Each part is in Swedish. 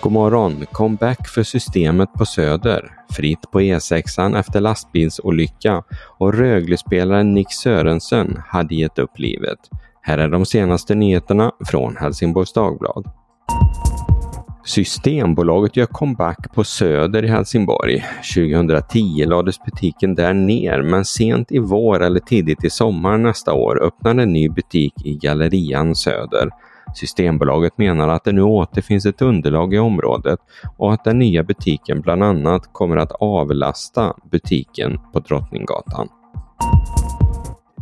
God morgon! Comeback för systemet på Söder. Fritt på E6 efter lastbilsolycka och Rögle-spelaren Nick Sörensen hade gett upp livet. Här är de senaste nyheterna från Helsingborgs Dagblad. Systembolaget gör comeback på Söder i Helsingborg. 2010 lades butiken där ner men sent i vår eller tidigt i sommar nästa år öppnar en ny butik i Gallerian Söder. Systembolaget menar att det nu återfinns ett underlag i området och att den nya butiken bland annat kommer att avlasta butiken på Drottninggatan.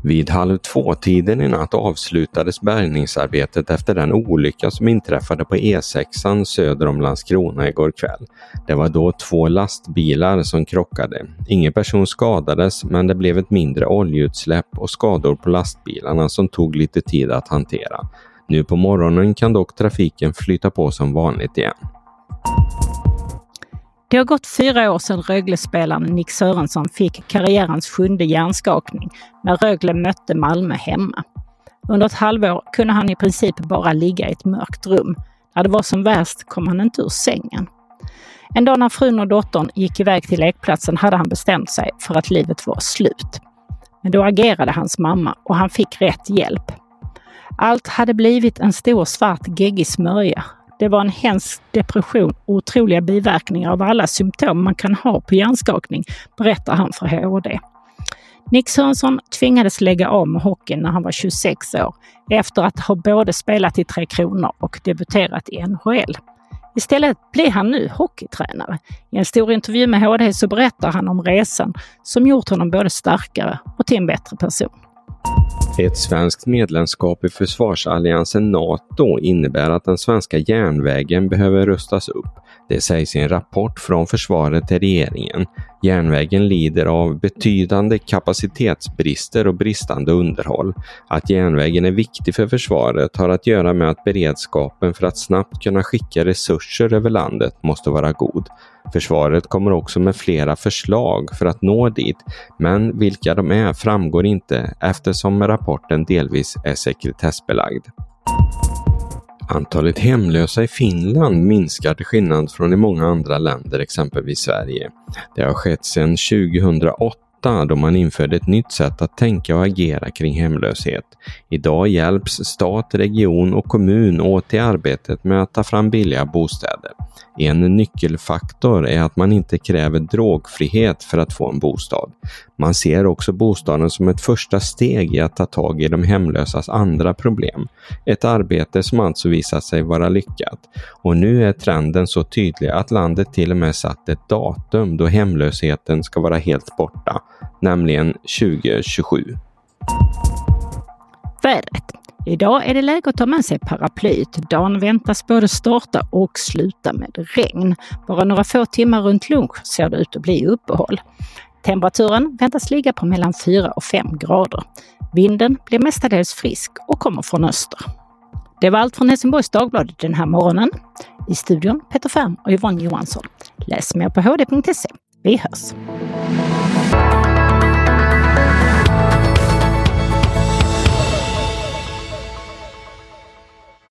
Vid halv två-tiden i natt avslutades bärgningsarbetet efter den olycka som inträffade på E6 söder om Landskrona igår kväll. Det var då två lastbilar som krockade. Ingen person skadades men det blev ett mindre oljeutsläpp och skador på lastbilarna som tog lite tid att hantera. Nu på morgonen kan dock trafiken flyta på som vanligt igen. Det har gått fyra år sedan Rögle-spelaren Nick Sörensson fick karriärens sjunde hjärnskakning när Rögle mötte Malmö hemma. Under ett halvår kunde han i princip bara ligga i ett mörkt rum. När det var som värst kom han inte ur sängen. En dag när frun och dottern gick iväg till lekplatsen hade han bestämt sig för att livet var slut. Men då agerade hans mamma och han fick rätt hjälp. Allt hade blivit en stor svart geggig smörja. Det var en hemsk depression och otroliga biverkningar av alla symptom man kan ha på hjärnskakning, berättar han för HD. Nick Sörensson tvingades lägga av med hockeyn när han var 26 år efter att ha både spelat i Tre Kronor och debuterat i NHL. Istället blir han nu hockeytränare. I en stor intervju med HD så berättar han om resan som gjort honom både starkare och till en bättre person. Ett svenskt medlemskap i försvarsalliansen NATO innebär att den svenska järnvägen behöver rustas upp. Det sägs i en rapport från försvaret till regeringen. Järnvägen lider av betydande kapacitetsbrister och bristande underhåll. Att järnvägen är viktig för försvaret har att göra med att beredskapen för att snabbt kunna skicka resurser över landet måste vara god. Försvaret kommer också med flera förslag för att nå dit, men vilka de är framgår inte eftersom rapporten delvis är sekretessbelagd. Antalet hemlösa i Finland minskar till skillnad från i många andra länder, exempelvis Sverige. Det har skett sedan 2008 då man införde ett nytt sätt att tänka och agera kring hemlöshet. Idag hjälps stat, region och kommun åt i arbetet med att ta fram billiga bostäder. En nyckelfaktor är att man inte kräver drogfrihet för att få en bostad. Man ser också bostaden som ett första steg i att ta tag i de hemlösas andra problem. Ett arbete som alltså visat sig vara lyckat. Och nu är trenden så tydlig att landet till och med satt ett datum då hemlösheten ska vara helt borta, nämligen 2027. Vädret. Idag är det läge att ta med sig paraplyet. Dagen väntas både starta och sluta med regn. Bara några få timmar runt lunch ser det ut att bli uppehåll. Temperaturen väntas ligga på mellan 4 och 5 grader. Vinden blir mestadels frisk och kommer från öster. Det var allt från Helsingborgs Dagblad den här morgonen. I studion Peter Färm och Yvonne Johansson. Läs mer på hd.se. Vi hörs!